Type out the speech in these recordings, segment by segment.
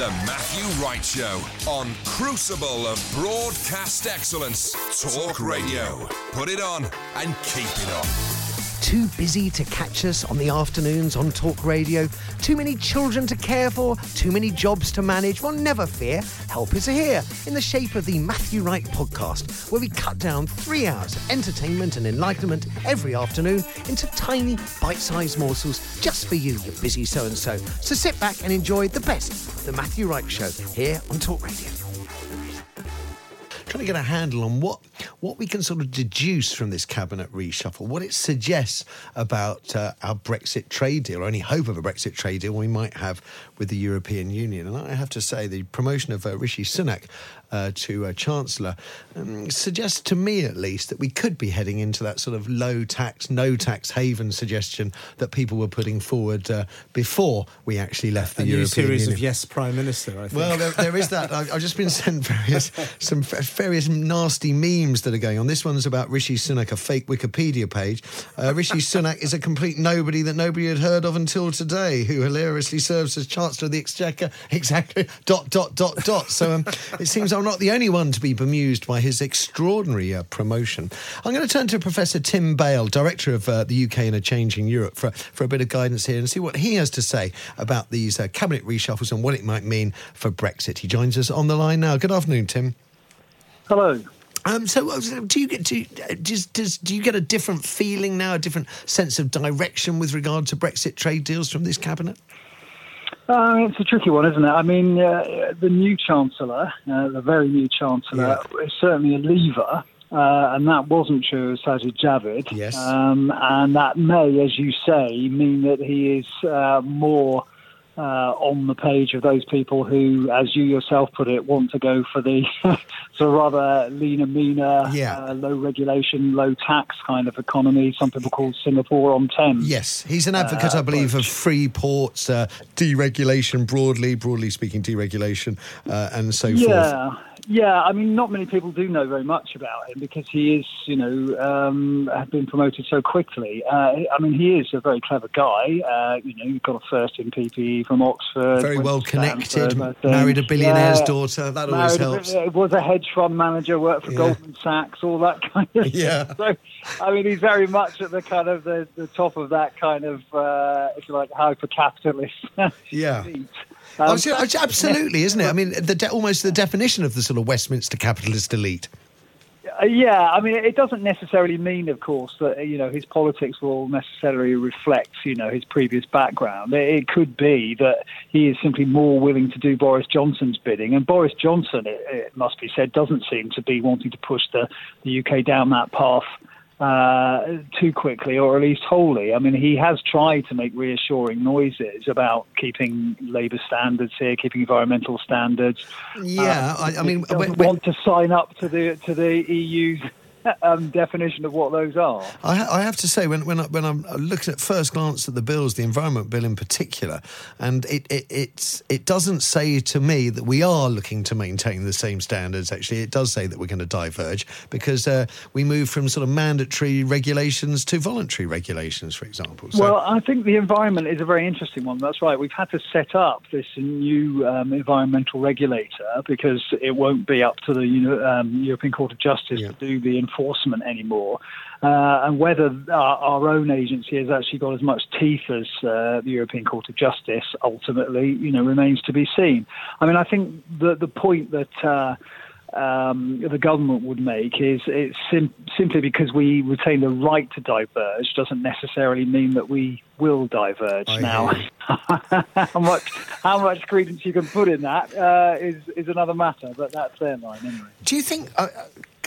The Matthew Wright Show on Crucible of Broadcast Excellence. Talk Radio. Put it on and keep it on. Too busy to catch us on the afternoons on Talk Radio? Too many children to care for? Too many jobs to manage? Well, never fear. Help is here in the shape of the Matthew Wright podcast, where we cut down three hours of entertainment and enlightenment every afternoon into tiny, bite sized morsels just for you, you busy so and so. So sit back and enjoy the best of the Matthew Wright Show here on Talk Radio trying to get a handle on what what we can sort of deduce from this cabinet reshuffle, what it suggests about uh, our Brexit trade deal, or any hope of a Brexit trade deal we might have with the European Union. And I have to say, the promotion of uh, Rishi Sunak uh, to uh, Chancellor um, suggests to me, at least, that we could be heading into that sort of low tax, no tax haven suggestion that people were putting forward uh, before we actually left the a European new series Union. of Yes Prime Minister. I think. Well, there, there is that. I've, I've just been sent various some various nasty memes that are going on. This one's about Rishi Sunak, a fake Wikipedia page. Uh, Rishi Sunak is a complete nobody that nobody had heard of until today, who hilariously serves as Chancellor of the Exchequer. Exactly. Dot dot dot dot. So um, it seems I'm not the only one to be bemused by his extraordinary uh, promotion. I'm going to turn to Professor Tim Bale, Director of uh, the UK in a Changing Europe, for for a bit of guidance here and see what he has to say about these uh, cabinet reshuffles and what it might mean for Brexit. He joins us on the line now. Good afternoon, Tim. Hello. Um, so, uh, do you get do you, does, does, do you get a different feeling now, a different sense of direction with regard to Brexit trade deals from this cabinet? Uh, it's a tricky one, isn't it? I mean, uh, the new chancellor, uh, the very new chancellor, is certainly a leaver. Uh, and that wasn't true of Sajid Javid. Yes. Um, and that may, as you say, mean that he is uh, more uh, on the page of those people who, as you yourself put it, want to go for the sort of rather leaner, meaner, Yeah. uh, low regulation, low tax kind of economy. Some people call Singapore on Thames. Yes, he's an advocate, I believe, of free ports, uh, deregulation broadly, broadly speaking, deregulation, uh, and so forth. Yeah, yeah. I mean, not many people do know very much about him because he is, you know, um, been promoted so quickly. Uh, I mean, he is a very clever guy. Uh, you know, he got a first in PPE from Oxford. Very well Stanford, connected, married a billionaire's Yeah. daughter. That always a- helps. uh, was a hedge fund manager, worked for Yeah. Goldman Sachs, all that kind of Yeah. stuff. So, I mean, he's very much at the kind of the, the top of that kind of, uh, if you like, hyper capitalist. Yeah. seat. Um, so- absolutely, isn't it? I mean, the de- almost the definition of the sort of Westminster capitalist elite. Uh, yeah, I mean, it doesn't necessarily mean, of course, that you know his politics will necessarily reflect, you know, his previous background. It, it could be that he is simply more willing to do Boris Johnson's bidding, and Boris Johnson, it, it must be said, doesn't seem to be wanting to push the, the UK down that path uh, too quickly, or at least wholly. I mean, he has tried to make reassuring noises about keeping labour standards here, keeping environmental standards. Yeah, Uh, I, I mean, when- when- want to sign up to the to the EU's um, definition of what those are. I, ha- I have to say, when when, I, when I'm looking at first glance at the bills, the environment bill in particular, and it, it it's it doesn't say to me that we are looking to maintain the same standards. Actually, it does say that we're going to diverge because uh, we move from sort of mandatory regulations to voluntary regulations, for example. So, Well, I think the environment is a very interesting one. That's right. We've had to set up this new um, environmental regulator because it won't be up to the you know, um, European Court of Justice to do the enforcement anymore. Uh, and whether our, our, own agency has actually got as much teeth as uh, the European Court of Justice ultimately, you know, remains to be seen. I mean, I think the the point that uh, um, the government would make is it's sim- simply because we retain the right to diverge doesn't necessarily mean that we will diverge. I now, how much how much credence you can put in that uh, is is another matter, but that's their line anyway. Do you think? Uh,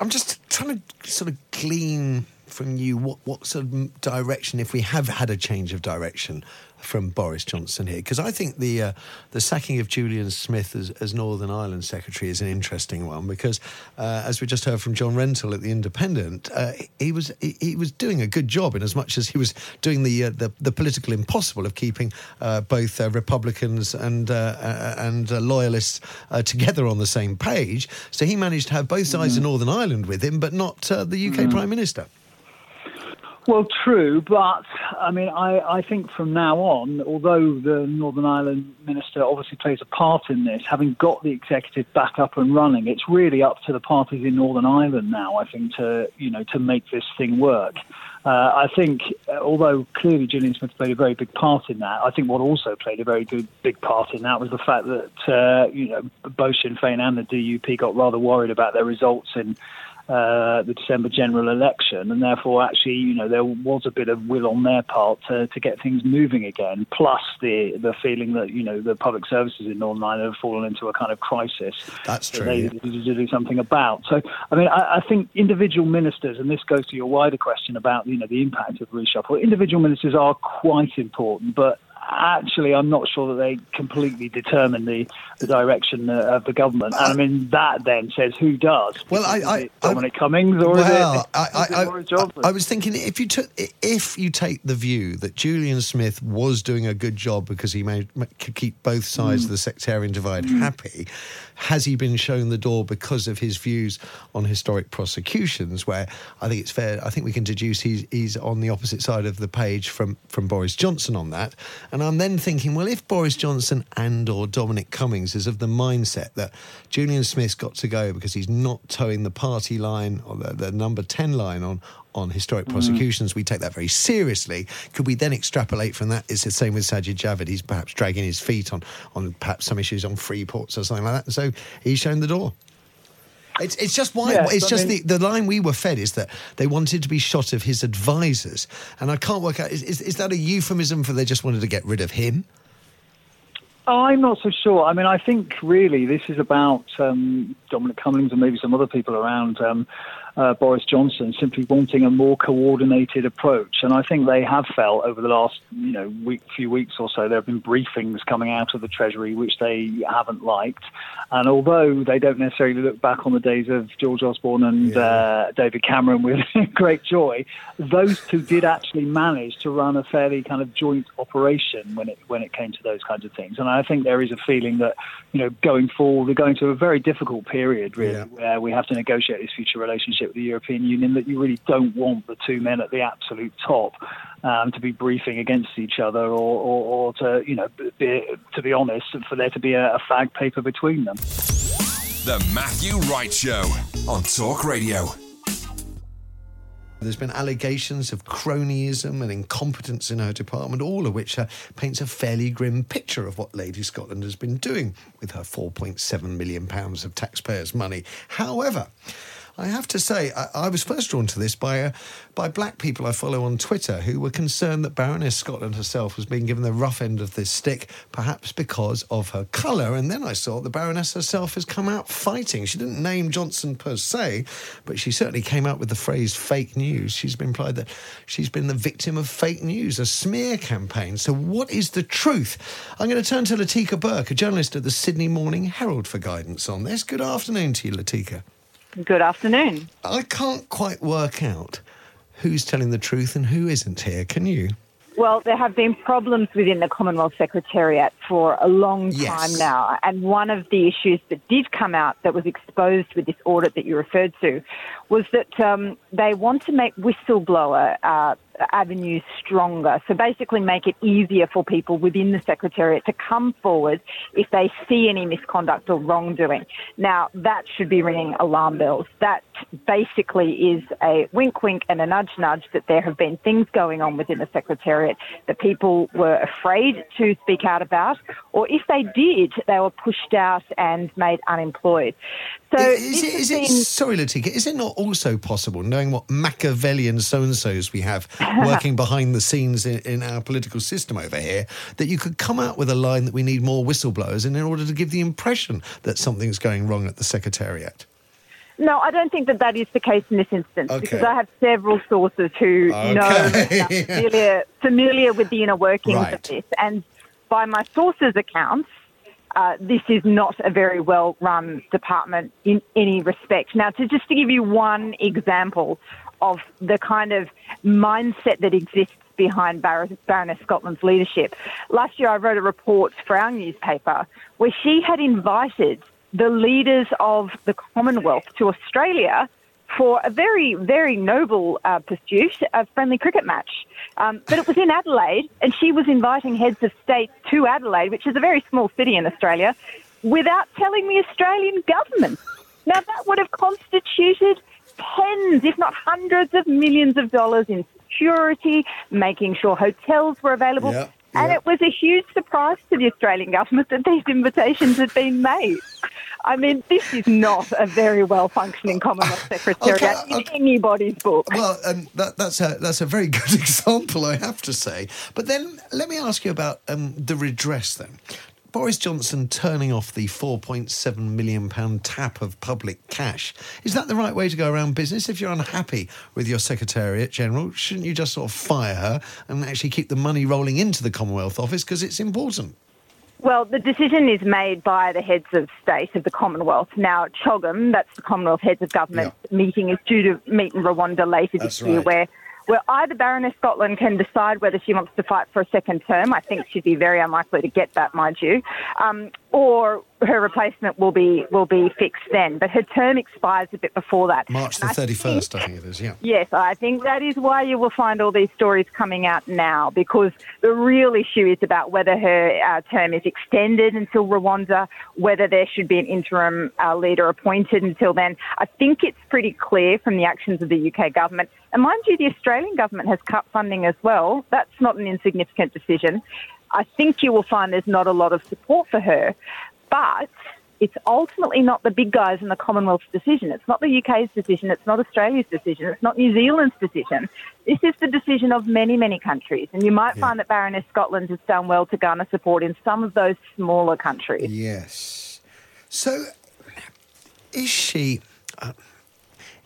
I'm just trying to sort of glean from you what what sort of direction, if we have had a change of direction from Boris Johnson here? Because I think the uh, the sacking of Julian Smith as, as, Northern Ireland Secretary is an interesting one because, uh, as we just heard from John Rentoul at the Independent, uh, he was he, he, was doing a good job in as much as he was doing the uh, the, the, political impossible of keeping uh, both uh, Republicans and and loyalists together on the same page. So he managed to have both sides mm. of Northern Ireland with him, but not the UK mm. Prime Minister. Well, true, but I mean, I, I think from now on, although the Northern Ireland minister obviously plays a part in this, having got the executive back up and running, it's really up to the parties in Northern Ireland now. I think to you know to make this thing work. Uh, I think, although clearly Julian Smith played a very big part in that, I think what also played a very good big part in that was the fact that uh, you know both Sinn Féin and the DUP got rather worried about their results in uh, the December general election, and therefore, actually, you know, there was a bit of will on their part to, to get things moving again. Plus, the the feeling that you know the public services in Northern Ireland have fallen into a kind of crisis. That's true. That they yeah. need to do something about. So, I mean, I, I, think individual ministers, and this goes to your wider question about you know the impact of reshuffle. Individual ministers are quite important, but actually, I'm not sure that they completely determine the, the direction uh, of the government. And I mean, that then says who does. Well, I, I Dominic I, Cummings or well, is it, I, is it Boris Johnson? I was thinking if you took if you take the view that Julian Smith was doing a good job because he made could keep both sides mm. of the sectarian divide mm. happy, has he been shown the door because of his views on historic prosecutions? Where I think it's fair. I think we can deduce he's he's on the opposite side of the page from from Boris Johnson on that. And I'm then thinking, well, if Boris Johnson and or Dominic Cummings is of the mindset that Julian Smith's got to go because he's not toeing the party line or the, the number 10 line on, on historic mm. prosecutions, we take that very seriously. Could we then extrapolate from that? It's the same with Sajid Javid. He's perhaps dragging his feet on, on perhaps some issues on free ports or something like that. So he's shown the door. It's, it's just why yes, it's just mean, the, the line we were fed is that they wanted to be shot of his advisors, and I can't work out is, is, is that a euphemism for they just wanted to get rid of him? I'm not so sure. I mean, I think really this is about um, Dominic Cummings and maybe some other people around um, uh, Boris Johnson simply wanting a more coordinated approach. And I think they have felt over the last you know week, few weeks or so there have been briefings coming out of the Treasury which they haven't liked. And although they don't necessarily look back on the days of George Osborne and yeah. uh, David Cameron with great joy, those two did actually manage to run a fairly kind of joint operation when it when it came to those kinds of things. And I think there is a feeling that you know going forward we're going to a very difficult period really yeah. where we have to negotiate this future relationship with the European Union that you really don't want the two men at the absolute top um, to be briefing against each other, or, or, or to you know, be, to be honest, for there to be a, a fag paper between them. The Matthew Wright Show on Talk Radio. There's been allegations of cronyism and incompetence in her department, all of which uh, paints a fairly grim picture of what Lady Scotland has been doing with her £4.7 million of taxpayers' money. However, I have to say, I, I was first drawn to this by uh, by black people I follow on Twitter who were concerned that Baroness Scotland herself was being given the rough end of this stick, perhaps because of her colour. And then I saw the Baroness herself has come out fighting. She didn't name Johnson per se, but she certainly came out with the phrase fake news. She's been implied that she's been the victim of fake news, a smear campaign. So, what is the truth? I'm going to turn to Latika Bourke, a journalist at the Sydney Morning Herald, for guidance on this. Good afternoon to you, Latika. Good afternoon. I can't quite work out who's telling the truth and who isn't here. Can you? Well, there have been problems within the Commonwealth Secretariat for a long time yes. now. And one of the issues that did come out that was exposed with this audit that you referred to was that um, they want to make whistleblower uh, avenues stronger. So basically, make it easier for people within the Secretariat to come forward if they see any misconduct or wrongdoing. Now, that should be ringing alarm bells. That basically is a wink wink and a nudge nudge that there have been things going on within the Secretariat that people were afraid to speak out about, or if they did, they were pushed out and made unemployed. So, is, it, is it, sorry, Latika, is it not also possible, knowing what Machiavellian so and so's we have working behind the scenes in, in, our political system over here, that you could come out with a line that we need more whistleblowers in order to give the impression that something's going wrong at the Secretariat? No, I don't think that that is the case in this instance okay. because I have several sources who okay. know familiar, familiar with the inner workings right. of this. And by my sources' accounts, uh, this is not a very well run department in any respect. Now, to just to give you one example of the kind of mindset that exists behind Bar- Baroness Scotland's leadership, last year I wrote a report for our newspaper where she had invited the leaders of the Commonwealth to Australia for a very, very noble uh, pursuit, a friendly cricket match. Um, but it was in Adelaide, and she was inviting heads of state to Adelaide, which is a very small city in Australia, without telling the Australian government. Now, that would have constituted tens, if not hundreds of millions of dollars in security, making sure hotels were available. Yep. And it was a huge surprise to the Australian government that these invitations had been made. I mean, this is not a very well functioning Commonwealth Secretariat okay, okay. in anybody's book. Well, um, that, that's a that's a very good example, I have to say. But then let me ask you about um, the redress. Then, Boris Johnson turning off the £4.7 million tap of public cash. Is that the right way to go around business? If you're unhappy with your Secretariat General, shouldn't you just sort of fire her and actually keep the money rolling into the Commonwealth Office because it's important? Well, the decision is made by the heads of state of the Commonwealth. Now, CHOGM, that's the Commonwealth Heads of Government yeah. meeting, is due to meet in Rwanda later that's this right. year, where where either Baroness Scotland can decide whether she wants to fight for a second term. I think she'd be very unlikely to get that, mind you. Um, or her replacement will be will be fixed then. But her term expires a bit before that. March the thirty first, I think it is. Yeah. Yes, I think that is why you will find all these stories coming out now because the real issue is about whether her uh, term is extended until Rwanda, whether there should be an interim uh, leader appointed until then. I think it's pretty clear from the actions of the UK government. And mind you, the Australian government has cut funding as well. That's not an insignificant decision. I think you will find there's not a lot of support for her. But it's ultimately not the big guys in the Commonwealth's decision. It's not the UK's decision. It's not Australia's decision. It's not New Zealand's decision. This is the decision of many, many countries. And you might yeah. find that Baroness Scotland has done well to garner support in some of those smaller countries. Yes. So, is she. Uh,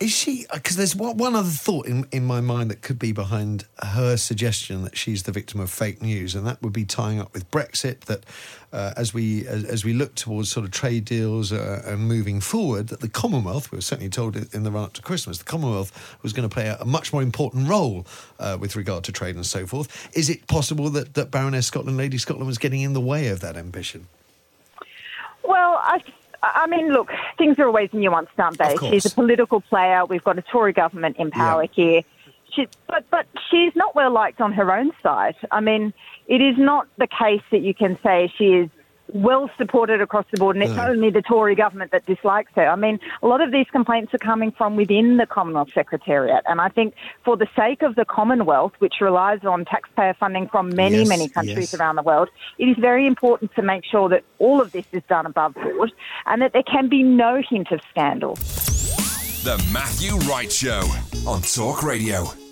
is she? Because there's one, other thought in, in my mind that could be behind her suggestion that she's the victim of fake news, and that would be tying up with Brexit. That uh, as we as, as, we look towards sort of trade deals uh, and moving forward, that the Commonwealth, we were certainly told in the run up to Christmas, the Commonwealth was going to play a, a much more important role uh, with regard to trade and so forth. Is it possible that that Baroness Scotland, Lady Scotland, was getting in the way of that ambition? Well, I I mean, look, things are always nuanced, aren't they? She's a political player. We've got a Tory government in power yeah. here. She, but but she's not well liked on her own side. I mean, it is not the case that you can say she is well supported across the board, and it's mm. only the Tory government that dislikes her. I mean, a lot of these complaints are coming from within the Commonwealth Secretariat, and I think for the sake of the Commonwealth, which relies on taxpayer funding from many, yes, many countries yes. around the world, it is very important to make sure that all of this is done above board and that there can be no hint of scandal. The Matthew Wright Show on Talk Radio.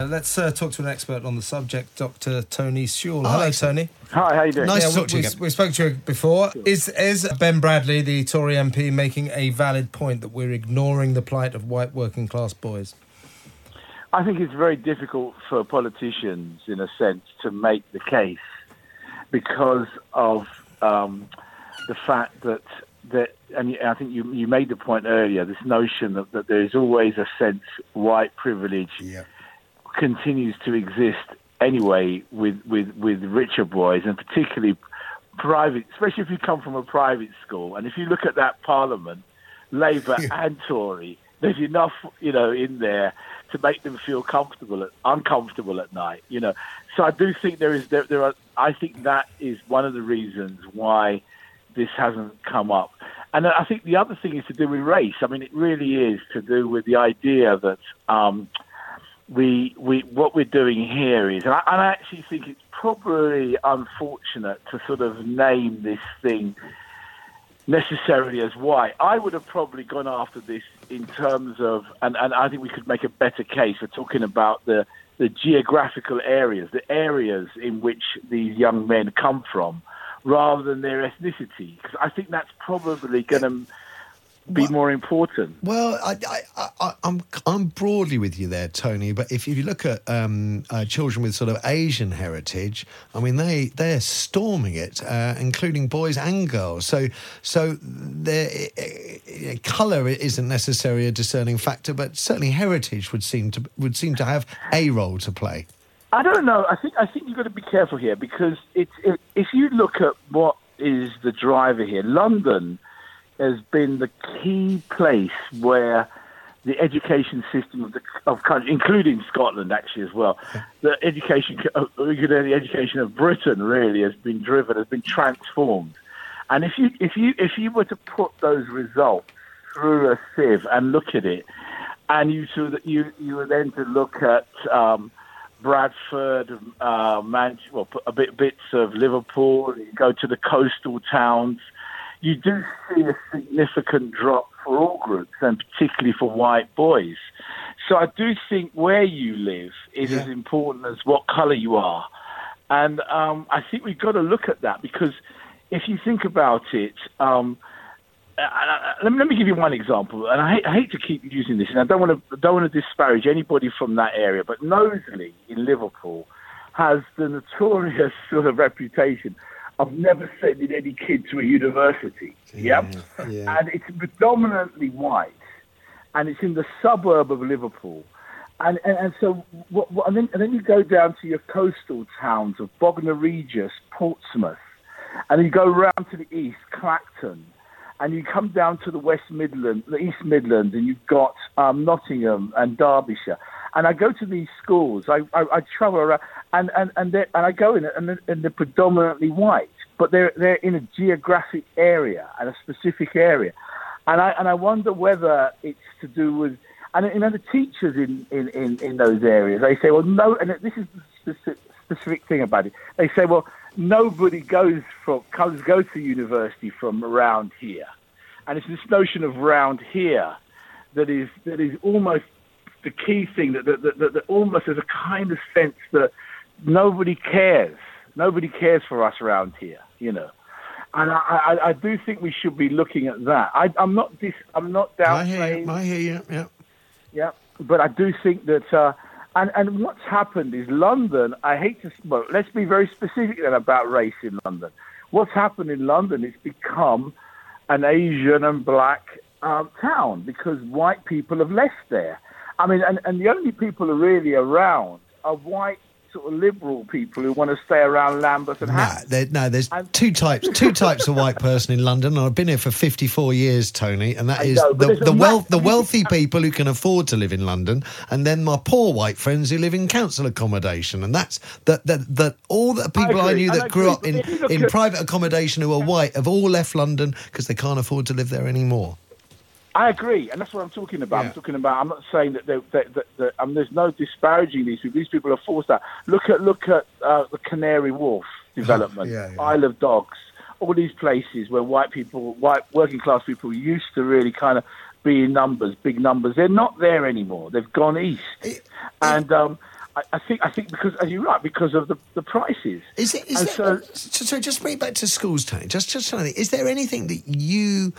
Uh, let's uh, talk to an expert on the subject, Dr. Tony Sewell. Hello, Tony. Hi, how you doing? Nice yeah, to talk to we, you. We, spoke to you before. Sure. Is is Ben Bradley, the Tory MP, making a valid point that we're ignoring the plight of white working class boys? I think it's very difficult for politicians, in a sense, to make the case because of um, the fact that that, and I think you you made the point earlier. This notion that, that there is always a sense white privilege. Yeah continues to exist anyway with, with, with richer boys and particularly private, especially if you come from a private school. And if you look at that parliament, Labour and Tory, there's enough, you know, in there to make them feel comfortable, uncomfortable at night. You know, so I do think there is there, there are. I think that is one of the reasons why this hasn't come up. And I think the other thing is to do with race. I mean, it really is to do with the idea that um, we we what we're doing here is, and I, and I actually think it's probably unfortunate to sort of name this thing necessarily as white. I would have probably gone after this in terms of, and, and I think we could make a better case for talking about the, the geographical areas, the areas in which these young men come from, rather than their ethnicity. Because I think that's probably going to be well, more important. Well, I, I, I, I'm I'm broadly with you there, Tony. But if you look at um, uh, children with sort of Asian heritage, I mean they they're storming it, uh, including boys and girls. So so their colour isn't necessarily a discerning factor, but certainly heritage would seem to would seem to have a role to play. I don't know. I think I think you've got to be careful here because it's it, if you look at what is the driver here, London has been the key place where the education system of the of country, including Scotland, actually as well, the education, uh, the education of Britain really has been driven, has been transformed. And if you if you if you were to put those results through a sieve and look at it, and you that you you were then to look at um, Bradford, uh, Manchester, well, a bit bits of Liverpool, you go to the coastal towns you do see a significant drop for all groups, and particularly for white boys. So I do think where you live is yeah. as important as what colour you are. And um, I think we've got to look at that because if you think about it, um, let, me, let me give you one example, and I hate, I hate to keep using this, and I don't want to don't want to disparage anybody from that area, but Knowsley in Liverpool has the notorious sort of reputation I've never sent any kid to a university. Yeah, yeah. and it's predominantly white, and it's in the suburb of Liverpool. And, and, and so, what, what, and, then, and then you go down to your coastal towns of Bognor Regis, Portsmouth, and you go round to the east, Clacton, and you come down to the West Midlands, the East Midlands, and you've got um, Nottingham and Derbyshire. And I go to these schools. I, I, I travel around, and and and, and I go in, and and they're predominantly white, but they're they're in a geographic area and a specific area, and I and I wonder whether it's to do with. And you know the teachers in, in, in, in those areas, they say, well, no, and this is the specific, specific thing about it. They say, well, nobody goes from comes go to university from around here, and it's this notion of round here that is that is almost the key thing that, that, that, that almost has a kind of sense that nobody cares. Nobody cares for us around here, you know. And I, I, I do think we should be looking at that. I, am not this. I'm not downplaying. I hear you. I hear you. Yeah. Yeah. But I do think that. Uh, and and what's happened is London. I hate to. Well, let's be very specific then about race in London. What's happened in London is become an Asian and black um, town because white people have left there. I mean, and, and the only people who are really around are white sort of liberal people who want to stay around Lambeth and nah, there, no, there's and, two types, two types of white person in London. I've been here for 54 years, Tony, and that I is know, the, the, wealth, the wealthy people who can afford to live in London, and then my poor white friends who live in council accommodation, and that's that that that all the people I, I knew that grew up in in at, private accommodation who are white have all left London because they can't afford to live there anymore. I agree, and that's what I'm talking about. Yeah. I'm talking about. I'm not saying that, that, that, that um, there's no disparaging these people. These people are forced out. Look at look at uh, the Canary Wharf development, yeah, yeah. Isle of Dogs, all these places where white people, white working class people, used to really kind of be in numbers, big numbers. They're not there anymore. They've gone east, it, and. Um, I, think I think because as you're right because of the, the prices. Is it? Is there, so, so, just bring it back to schools, Tony. Just just something. Is there anything that you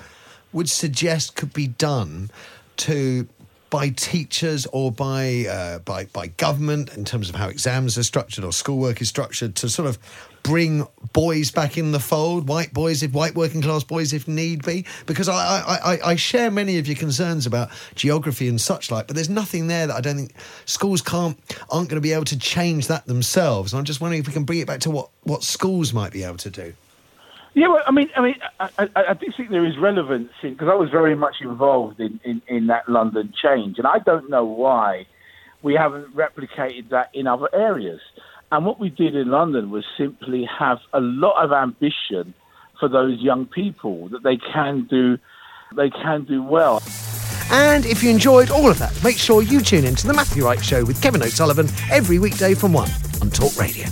would suggest could be done to by teachers or by uh, by by government in terms of how exams are structured or schoolwork is structured to sort of bring boys back in the fold, white boys if white working class boys if need be, because I, I, I, share many of your concerns about geography and such like, but there's nothing there that I don't think schools can't aren't going to be able to change that themselves. And I'm just wondering if we can bring it back to what what schools might be able to do. Yeah, well, I mean, I mean, I, I, I do think there is relevance in because I was very much involved in, in, in that London change, and I don't know why we haven't replicated that in other areas. And what we did in London was simply have a lot of ambition for those young people that they can do, they can do well. And if you enjoyed all of that, make sure you tune in to the Matthew Wright Show with Kevin O'Sullivan every weekday from one on Talk Radio.